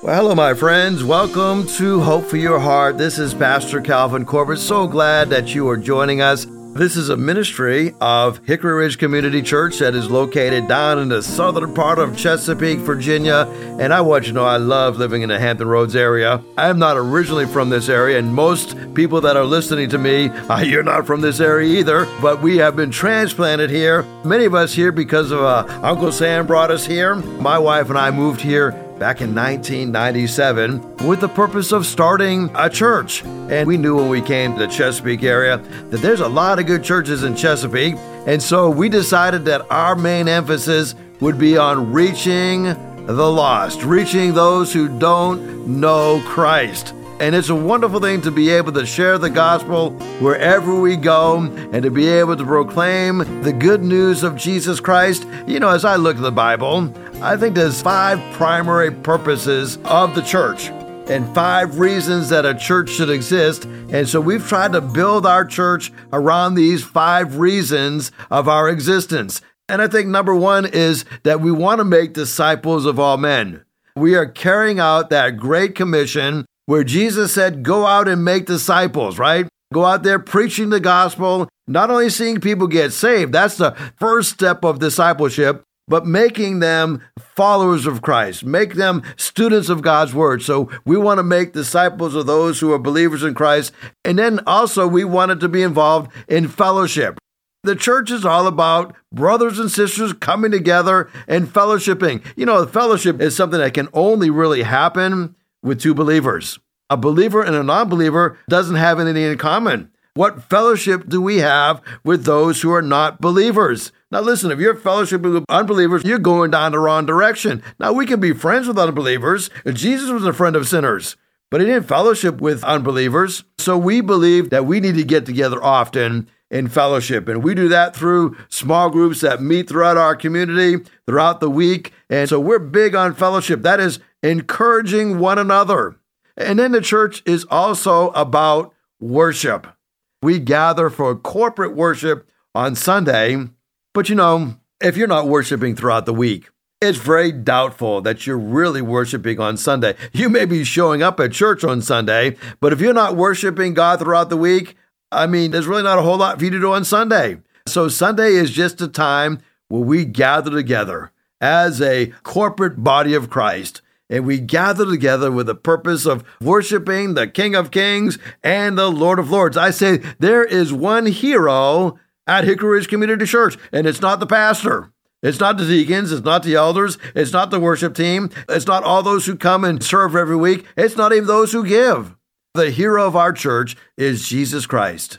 Well, hello, my friends. Welcome to Hope for Your Heart. This is Pastor Calvin Corbett. So glad that you are joining us. This is a ministry of Hickory Ridge Community Church that is located down in the southern part of Chesapeake, Virginia. And I want you to know I love living in the Hampton Roads area. I am not originally from this area, and most people that are listening to me, you're not from this area either, but we have been transplanted here. Many of us here because of uh, Uncle Sam brought us here. My wife and I moved here back in 1997 with the purpose of starting a church. And we knew when we came to the Chesapeake area that there's a lot of good churches in Chesapeake. And so we decided that our main emphasis would be on reaching the lost, reaching those who don't know Christ. And it's a wonderful thing to be able to share the gospel wherever we go and to be able to proclaim the good news of Jesus Christ. You know, as I look at the Bible, I think there's five primary purposes of the church and five reasons that a church should exist. And so we've tried to build our church around these five reasons of our existence. And I think number one is that we want to make disciples of all men. We are carrying out that great commission where Jesus said, Go out and make disciples, right? Go out there preaching the gospel, not only seeing people get saved, that's the first step of discipleship, but making them followers of Christ, make them students of God's word. So we want to make disciples of those who are believers in Christ. And then also we wanted to be involved in fellowship. The church is all about brothers and sisters coming together and fellowshipping. You know, fellowship is something that can only really happen with two believers. A believer and a non believer doesn't have anything in common. What fellowship do we have with those who are not believers? Now, listen, if you're fellowshipping with unbelievers, you're going down the wrong direction. Now, we can be friends with unbelievers. Jesus was a friend of sinners, but he didn't fellowship with unbelievers. So we believe that we need to get together often in fellowship. And we do that through small groups that meet throughout our community throughout the week. And so we're big on fellowship. That is encouraging one another. And then the church is also about worship. We gather for corporate worship on Sunday, but you know, if you're not worshiping throughout the week, it's very doubtful that you're really worshiping on Sunday. You may be showing up at church on Sunday, but if you're not worshiping God throughout the week, I mean, there's really not a whole lot for you to do on Sunday. So Sunday is just a time where we gather together as a corporate body of Christ and we gather together with the purpose of worshiping the King of Kings and the Lord of Lords. I say there is one hero at Hickory Ridge Community Church, and it's not the pastor. It's not the deacons, it's not the elders, it's not the worship team, it's not all those who come and serve every week, it's not even those who give. The hero of our church is Jesus Christ.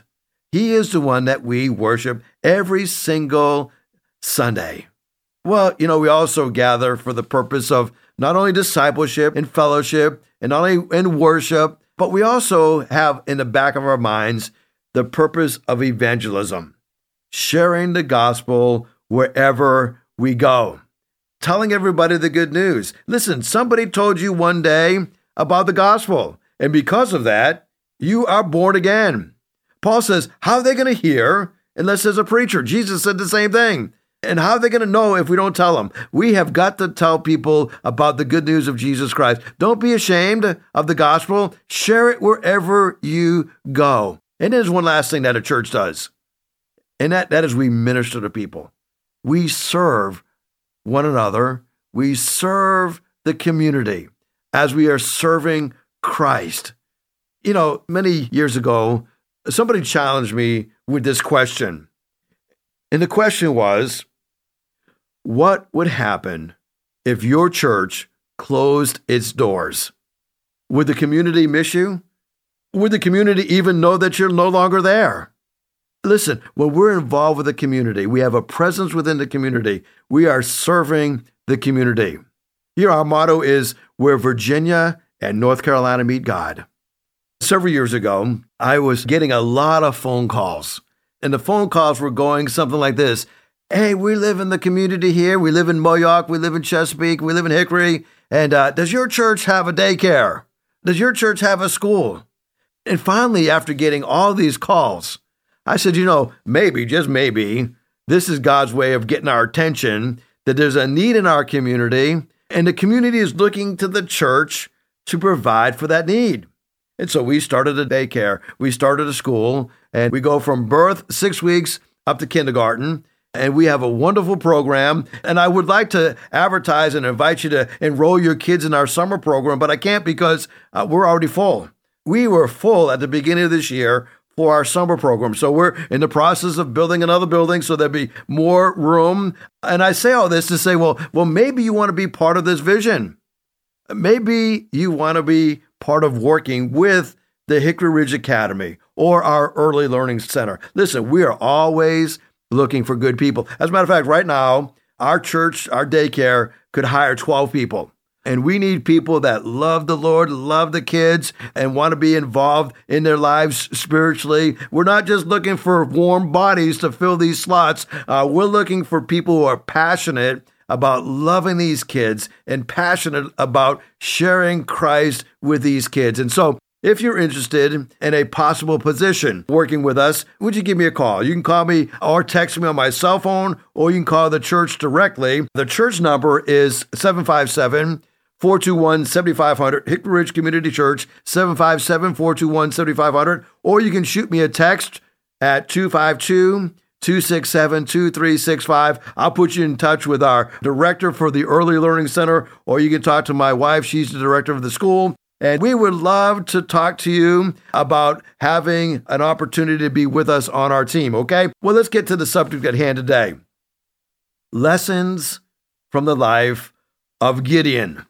He is the one that we worship every single Sunday. Well, you know, we also gather for the purpose of not only discipleship and fellowship and not only in worship, but we also have in the back of our minds the purpose of evangelism, sharing the gospel wherever we go, telling everybody the good news. Listen, somebody told you one day about the gospel, and because of that, you are born again. Paul says, How are they going to hear unless there's a preacher? Jesus said the same thing. And how are they going to know if we don't tell them? We have got to tell people about the good news of Jesus Christ. Don't be ashamed of the gospel. Share it wherever you go. And there's one last thing that a church does, and that, that is we minister to people. We serve one another, we serve the community as we are serving Christ. You know, many years ago, somebody challenged me with this question. And the question was what would happen if your church closed its doors? Would the community miss you? Would the community even know that you're no longer there? Listen, when we're involved with the community, we have a presence within the community. We are serving the community. Here, our motto is where Virginia and North Carolina meet God. Several years ago, I was getting a lot of phone calls, and the phone calls were going something like this hey, we live in the community here. We live in Moyock. We live in Chesapeake. We live in Hickory. And uh, does your church have a daycare? Does your church have a school? And finally, after getting all these calls, I said, you know, maybe, just maybe, this is God's way of getting our attention that there's a need in our community And the community is looking to the church to provide for that need. And so we started a daycare, we started a school, and we go from birth, six weeks, up to kindergarten. And we have a wonderful program. And I would like to advertise and invite you to enroll your kids in our summer program, but I can't because uh, we're already full. We were full at the beginning of this year for our summer program. So we're in the process of building another building so there'll be more room. And I say all this to say, well, well, maybe you want to be part of this vision. Maybe you want to be part of working with the Hickory Ridge Academy or our Early Learning Center. Listen, we are always looking for good people. As a matter of fact, right now, our church, our daycare could hire 12 people. And we need people that love the Lord, love the kids, and want to be involved in their lives spiritually. We're not just looking for warm bodies to fill these slots. Uh, we're looking for people who are passionate about loving these kids and passionate about sharing Christ with these kids. And so, if you're interested in a possible position working with us, would you give me a call? You can call me or text me on my cell phone, or you can call the church directly. The church number is 757 421 7500, Hickory Ridge Community Church, 757 421 7500, or you can shoot me a text at 252 267 2365. I'll put you in touch with our director for the Early Learning Center, or you can talk to my wife. She's the director of the school. And we would love to talk to you about having an opportunity to be with us on our team, okay? Well, let's get to the subject at hand today lessons from the life of Gideon.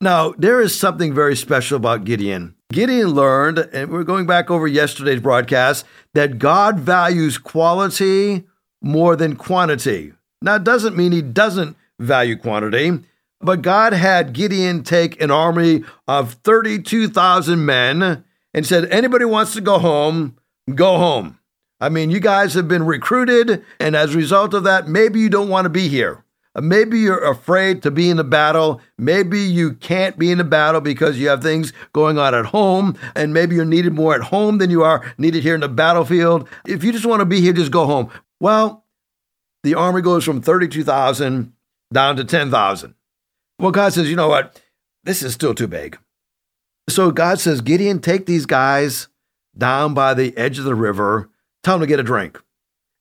Now, there is something very special about Gideon. Gideon learned, and we're going back over yesterday's broadcast, that God values quality more than quantity. Now, it doesn't mean he doesn't value quantity, but God had Gideon take an army of 32,000 men and said, anybody wants to go home, go home. I mean, you guys have been recruited, and as a result of that, maybe you don't want to be here. Uh, maybe you're afraid to be in the battle. Maybe you can't be in the battle because you have things going on at home, and maybe you're needed more at home than you are needed here in the battlefield. If you just want to be here, just go home. Well, the army goes from 32,000 down to 10,000. Well, God says, you know what? This is still too big. So God says, Gideon, take these guys down by the edge of the river, tell them to get a drink.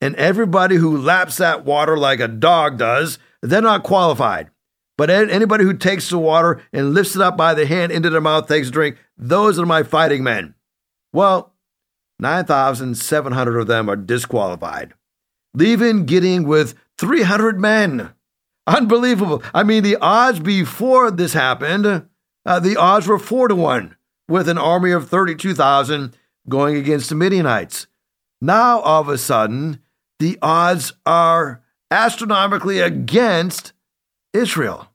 And everybody who laps that water like a dog does they're not qualified. But anybody who takes the water and lifts it up by the hand into their mouth, takes a drink, those are my fighting men. Well, 9,700 of them are disqualified, leaving Gideon with 300 men. Unbelievable. I mean, the odds before this happened, uh, the odds were four to one, with an army of 32,000 going against the Midianites. Now, all of a sudden, the odds are astronomically against Israel.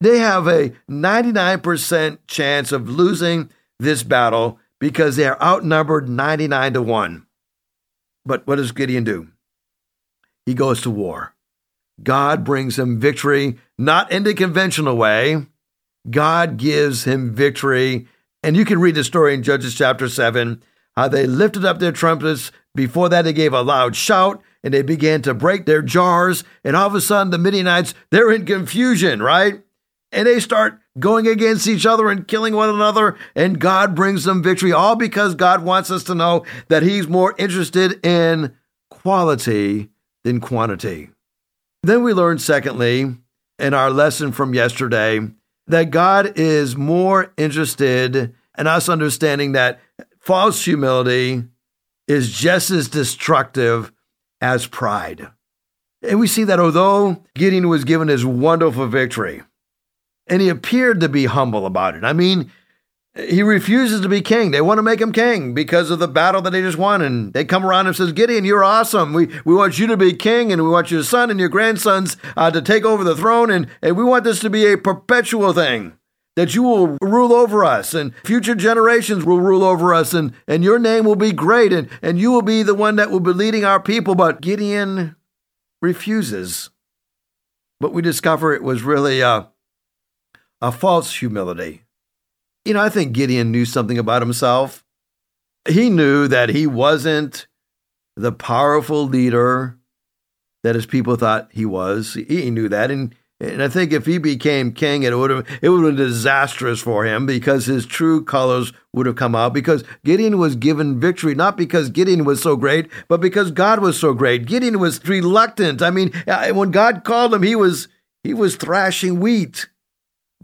They have a 99% chance of losing this battle because they are outnumbered 99 to 1. But what does Gideon do? He goes to war. God brings him victory, not in the conventional way. God gives him victory. And you can read the story in Judges chapter 7 how they lifted up their trumpets. Before that, they gave a loud shout and they began to break their jars. And all of a sudden, the Midianites, they're in confusion, right? And they start going against each other and killing one another. And God brings them victory, all because God wants us to know that He's more interested in quality than quantity. Then we learn, secondly, in our lesson from yesterday, that God is more interested in us understanding that false humility is just as destructive as pride. And we see that although Gideon was given his wonderful victory, and he appeared to be humble about it. I mean, he refuses to be king. They want to make him king because of the battle that they just won. And they come around and says, Gideon, you're awesome. We, we want you to be king and we want your son and your grandsons uh, to take over the throne. And, and we want this to be a perpetual thing that you will rule over us and future generations will rule over us and, and your name will be great and, and you will be the one that will be leading our people. But Gideon refuses. But we discover it was really a, a false humility. You know, I think Gideon knew something about himself. He knew that he wasn't the powerful leader that his people thought he was. He knew that. And And I think if he became king, it would have it would have been disastrous for him because his true colors would have come out. Because Gideon was given victory not because Gideon was so great, but because God was so great. Gideon was reluctant. I mean, uh, when God called him, he was he was thrashing wheat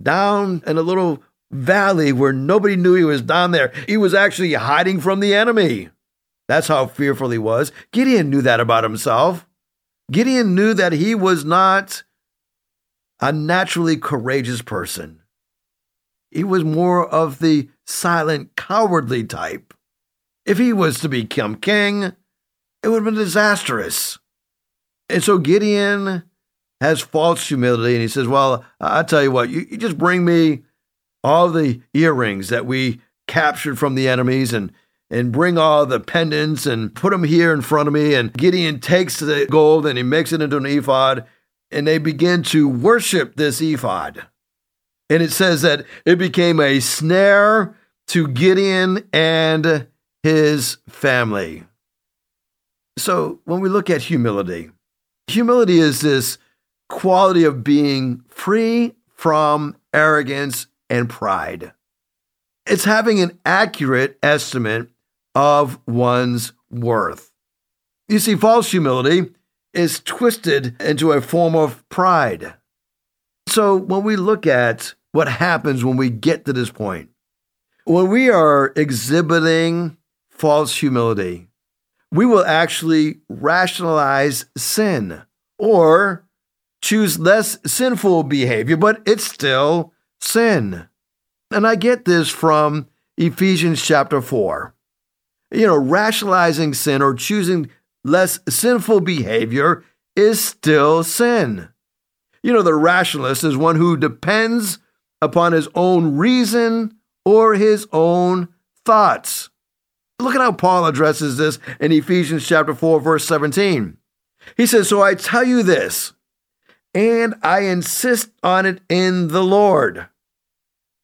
down in a little valley where nobody knew he was down there. He was actually hiding from the enemy. That's how fearful he was. Gideon knew that about himself. Gideon knew that he was not a naturally courageous person. He was more of the silent, cowardly type. If he was to become king, it would have been disastrous. And so Gideon has false humility and he says, Well, I tell you what, you, you just bring me all the earrings that we captured from the enemies and and bring all the pendants and put them here in front of me. And Gideon takes the gold and he makes it into an ephod, and they begin to worship this ephod. And it says that it became a snare to Gideon and his family. So when we look at humility, humility is this quality of being free from arrogance and pride. It's having an accurate estimate of one's worth. You see, false humility is twisted into a form of pride. So when we look at what happens when we get to this point, when we are exhibiting false humility, we will actually rationalize sin or choose less sinful behavior, but it's still sin. And I get this from Ephesians chapter 4. You know, rationalizing sin or choosing less sinful behavior is still sin. You know, the rationalist is one who depends upon his own reason or his own thoughts. Look at how Paul addresses this in Ephesians chapter 4 verse 17. He says, "So I tell you this, and I insist on it in the Lord,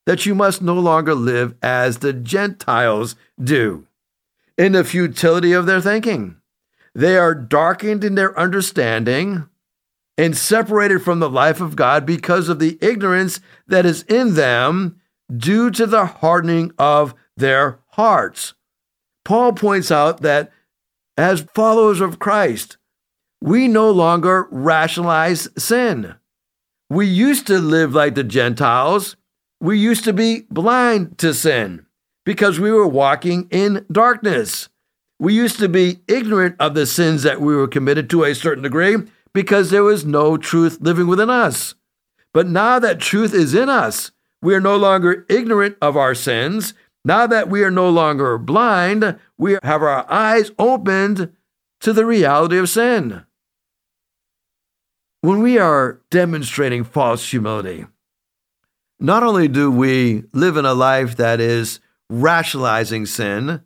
that you must no longer live as the Gentiles do, in the futility of their thinking. They are darkened in their understanding and separated from the life of God because of the ignorance that is in them due to the hardening of their hearts. Paul points out that as followers of Christ, we no longer rationalize sin. We used to live like the Gentiles. We used to be blind to sin because we were walking in darkness. We used to be ignorant of the sins that we were committed to a certain degree because there was no truth living within us. But now that truth is in us, we are no longer ignorant of our sins. Now that we are no longer blind, we have our eyes opened to the reality of sin. When we are demonstrating false humility, not only do we live in a life that is rationalizing sin,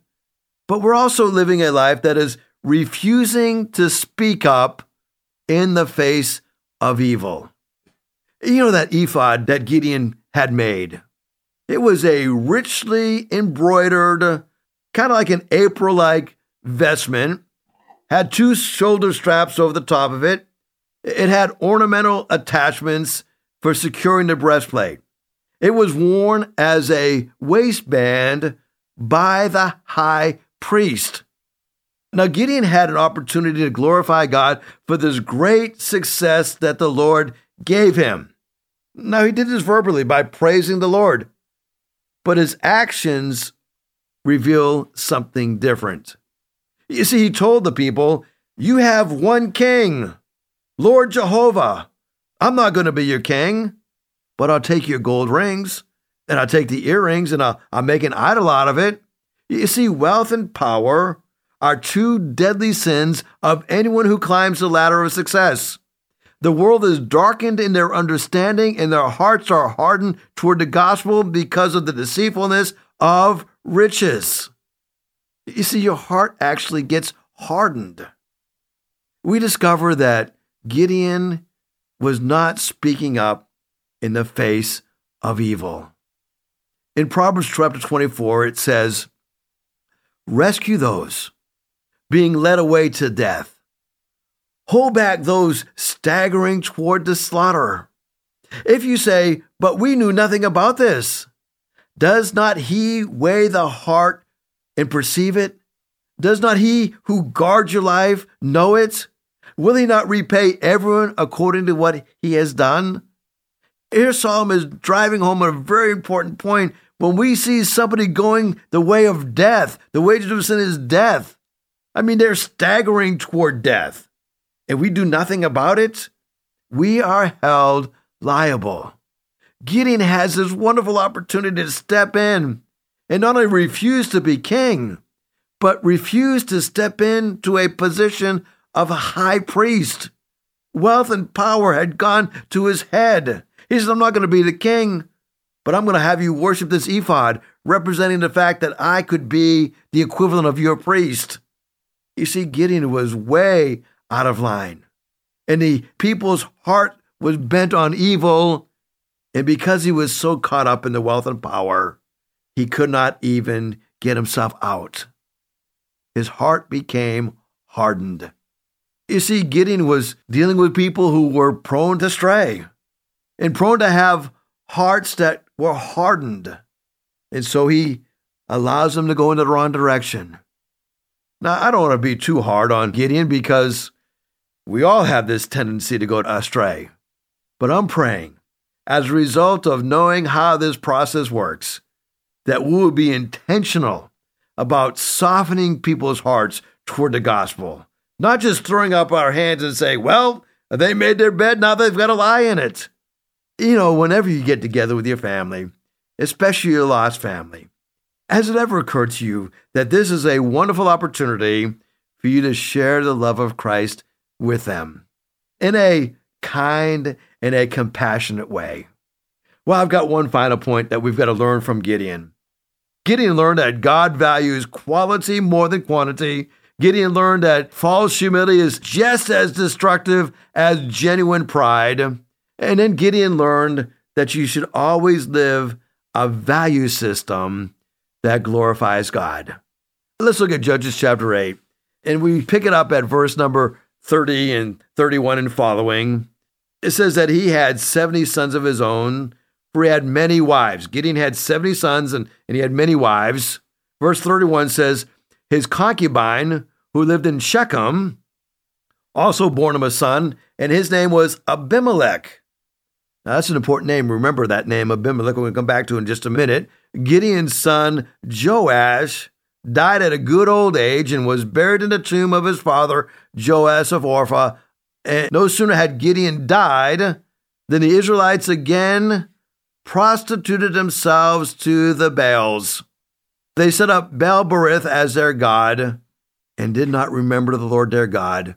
but we're also living a life that is refusing to speak up in the face of evil. You know that ephod that Gideon had made? It was a richly embroidered, kind of like an April like vestment, had two shoulder straps over the top of it, it had ornamental attachments for securing the breastplate. It was worn as a waistband by the high priest. Now, Gideon had an opportunity to glorify God for this great success that the Lord gave him. Now, he did this verbally by praising the Lord, but his actions reveal something different. You see, he told the people, You have one king. Lord Jehovah, I'm not going to be your king, but I'll take your gold rings and I'll take the earrings and I'll, I'll make an idol out of it. You see, wealth and power are two deadly sins of anyone who climbs the ladder of success. The world is darkened in their understanding and their hearts are hardened toward the gospel because of the deceitfulness of riches. You see, your heart actually gets hardened. We discover that Gideon was not speaking up in the face of evil. In Proverbs chapter 24, it says, Rescue those being led away to death. Hold back those staggering toward the slaughter. If you say, But we knew nothing about this, does not he weigh the heart and perceive it? Does not he who guards your life know it? Will he not repay everyone according to what he has done? Here, Solomon is driving home a very important point. When we see somebody going the way of death, the wages of sin is death. I mean, they're staggering toward death. and we do nothing about it, we are held liable. Gideon has this wonderful opportunity to step in and not only refuse to be king, but refuse to step into a position of a high priest. Wealth and power had gone to his head. He said, I'm not going to be the king, but I'm going to have you worship this ephod, representing the fact that I could be the equivalent of your priest. You see, Gideon was way out of line, and the people's heart was bent on evil. And because he was so caught up in the wealth and power, he could not even get himself out. His heart became hardened. You see, Gideon was dealing with people who were prone to stray and prone to have hearts that were hardened. And so he allows them to go in the wrong direction. Now, I don't want to be too hard on Gideon because we all have this tendency to go astray. But I'm praying, as a result of knowing how this process works, that we will be intentional about softening people's hearts toward the gospel not just throwing up our hands and saying, well, they made their bed, now they've got to lie in it. You know, whenever you get together with your family, especially your lost family, has it ever occurred to you that this is a wonderful opportunity for you to share the love of Christ with them in a kind and a compassionate way? Well, I've got one final point that we've got to learn from Gideon. Gideon learned that God values quality more than quantity Gideon learned that false humility is just as destructive as genuine pride. And then Gideon learned that you should always live a value system that glorifies God. Let's look at Judges chapter 8, and we pick it up at verse number 30 and 31 and following. It says that he had 70 sons of his own, for he had many wives. Gideon had 70 sons and, and he had many wives. Verse 31 says, his concubine, who lived in Shechem, also born him a son, and his name was Abimelech. Now, that's an important name. Remember that name, Abimelech. We're going to come back to in just a minute. Gideon's son, Joash, died at a good old age and was buried in the tomb of his father, Joash of Ophrah. And no sooner had Gideon died than the Israelites again prostituted themselves to the Baals. They set up Baal Berith as their god and did not remember the Lord their God,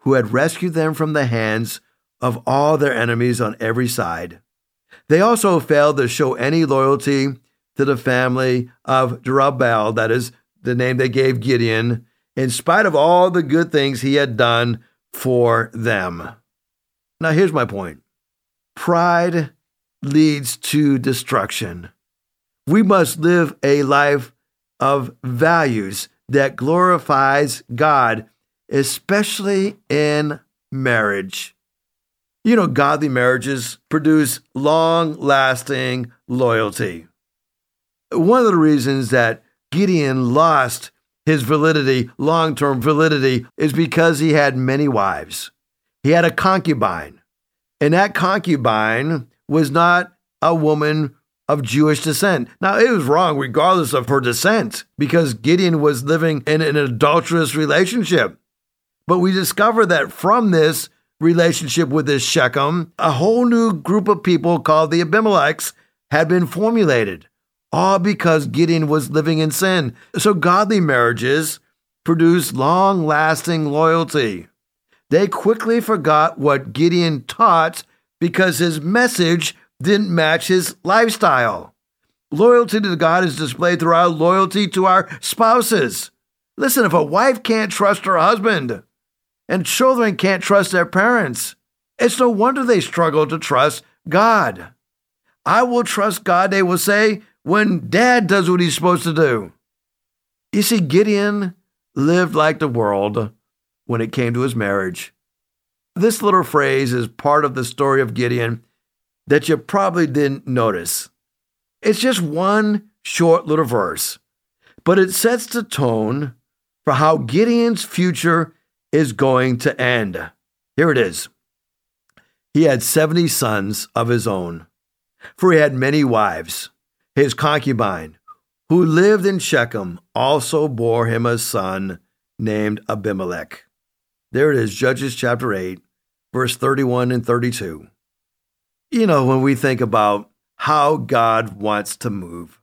who had rescued them from the hands of all their enemies on every side. They also failed to show any loyalty to the family of Jerubbaal, that is the name they gave Gideon, in spite of all the good things he had done for them. Now, here's my point pride leads to destruction. We must live a life of values that glorifies God, especially in marriage. You know, godly marriages produce long lasting loyalty. One of the reasons that Gideon lost his validity, long term validity, is because he had many wives. He had a concubine, and that concubine was not a woman of Jewish descent. Now, it was wrong regardless of her descent because Gideon was living in an adulterous relationship. But we discover that from this relationship with this Shechem, a whole new group of people called the Abimelechs had been formulated, all because Gideon was living in sin. So, godly marriages produce long lasting loyalty. They quickly forgot what Gideon taught because his message didn't match his lifestyle. Loyalty to God is displayed through our loyalty to our spouses. Listen, if a wife can't trust her husband and children can't trust their parents, it's no wonder they struggle to trust God. I will trust God, they will say, when dad does what he's supposed to do. You see, Gideon lived like the world when it came to his marriage. This little phrase is part of the story of Gideon that you probably didn't notice. It's just one short little verse, but it sets the tone for how Gideon's future is going to end. Here it is. He had 70 sons of his own, for he had many wives. His concubine, who lived in Shechem, also bore him a son named Abimelech. There it is, Judges chapter 8, verse 31 and 32. You know, when we think about how God wants to move,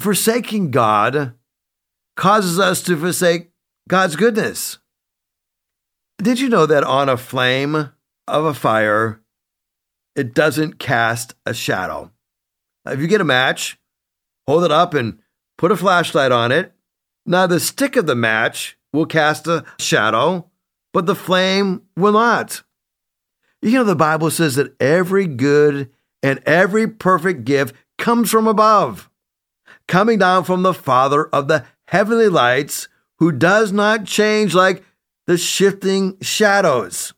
forsaking God causes us to forsake God's goodness. Did you know that on a flame of a fire, it doesn't cast a shadow? If you get a match, hold it up and put a flashlight on it. Now, the stick of the match will cast a shadow, but the flame will not. You know, the Bible says that every good and every perfect gift comes from above, coming down from the Father of the heavenly lights, who does not change like the shifting shadows.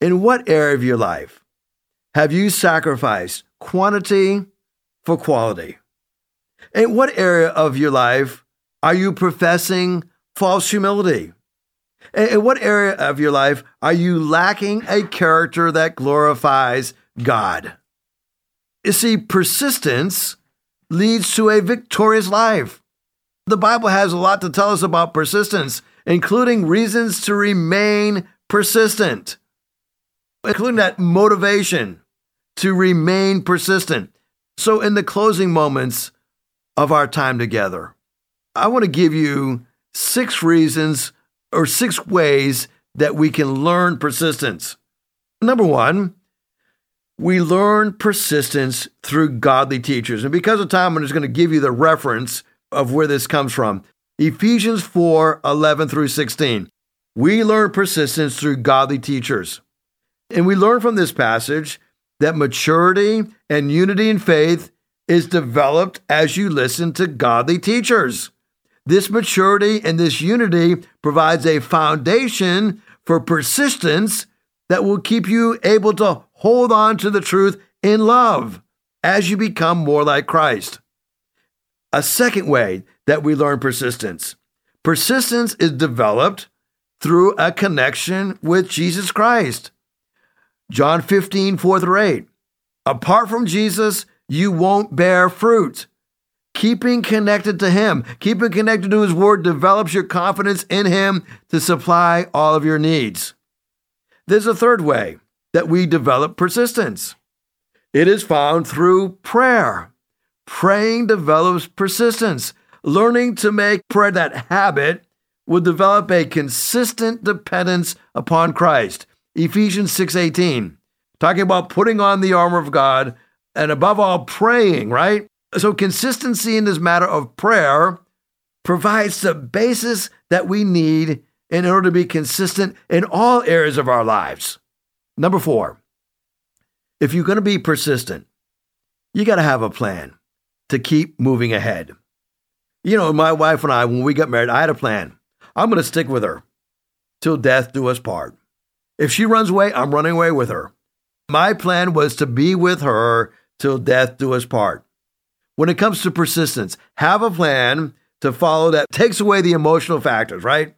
In what area of your life have you sacrificed quantity for quality? In what area of your life are you professing false humility? In what area of your life are you lacking a character that glorifies God? You see, persistence leads to a victorious life. The Bible has a lot to tell us about persistence, including reasons to remain persistent, including that motivation to remain persistent. So, in the closing moments of our time together, I want to give you six reasons or six ways that we can learn persistence. Number one, we learn persistence through godly teachers. And because of time, I'm just going to give you the reference of where this comes from. Ephesians 4 11 through 16. We learn persistence through godly teachers. And we learn from this passage that maturity and unity in faith is developed as you listen to godly teachers. This maturity and this unity provides a foundation for persistence that will keep you able to hold on to the truth in love as you become more like Christ. A second way that we learn persistence persistence is developed through a connection with Jesus Christ. John 15, 4 through 8. Apart from Jesus, you won't bear fruit. Keeping connected to Him, keeping connected to His Word develops your confidence in Him to supply all of your needs. There's a third way that we develop persistence it is found through prayer. Praying develops persistence. Learning to make prayer that habit will develop a consistent dependence upon Christ. Ephesians 6:18. Talking about putting on the armor of God and above all praying, right? So consistency in this matter of prayer provides the basis that we need in order to be consistent in all areas of our lives. Number 4. If you're going to be persistent, you got to have a plan to keep moving ahead. You know, my wife and I, when we got married, I had a plan. I'm going to stick with her till death do us part. If she runs away, I'm running away with her. My plan was to be with her till death do us part. When it comes to persistence, have a plan to follow that takes away the emotional factors, right?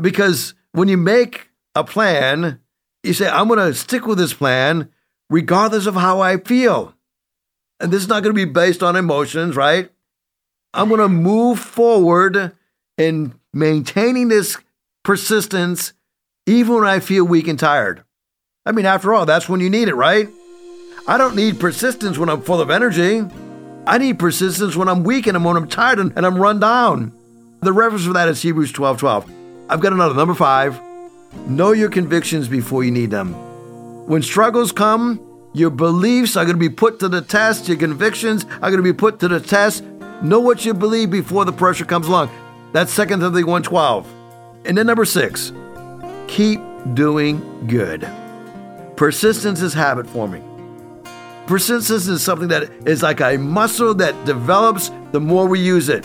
Because when you make a plan, you say, I'm going to stick with this plan regardless of how I feel. And this is not going to be based on emotions, right? I'm going to move forward in maintaining this persistence even when I feel weak and tired. I mean, after all, that's when you need it, right? I don't need persistence when I'm full of energy. I need persistence when I'm weak and I'm when I'm tired and, and I'm run down. The reference for that is Hebrews 12 12. I've got another. Number five, know your convictions before you need them. When struggles come, your beliefs are going to be put to the test. Your convictions are going to be put to the test. Know what you believe before the pressure comes along. That's 2 Timothy 1.12. And then number six, keep doing good. Persistence is habit forming. Persistence is something that is like a muscle that develops the more we use it.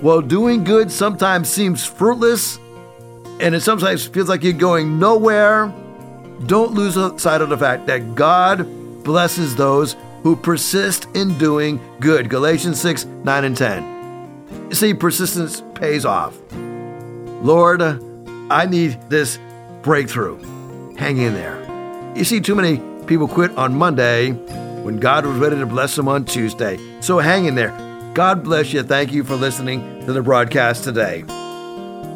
While doing good sometimes seems fruitless and it sometimes feels like you're going nowhere, don't lose sight of the fact that God blesses those who persist in doing good. Galatians 6 9 and 10. You see, persistence pays off. Lord, I need this breakthrough. Hang in there. You see, too many people quit on Monday when God was ready to bless them on Tuesday. So hang in there. God bless you. Thank you for listening to the broadcast today.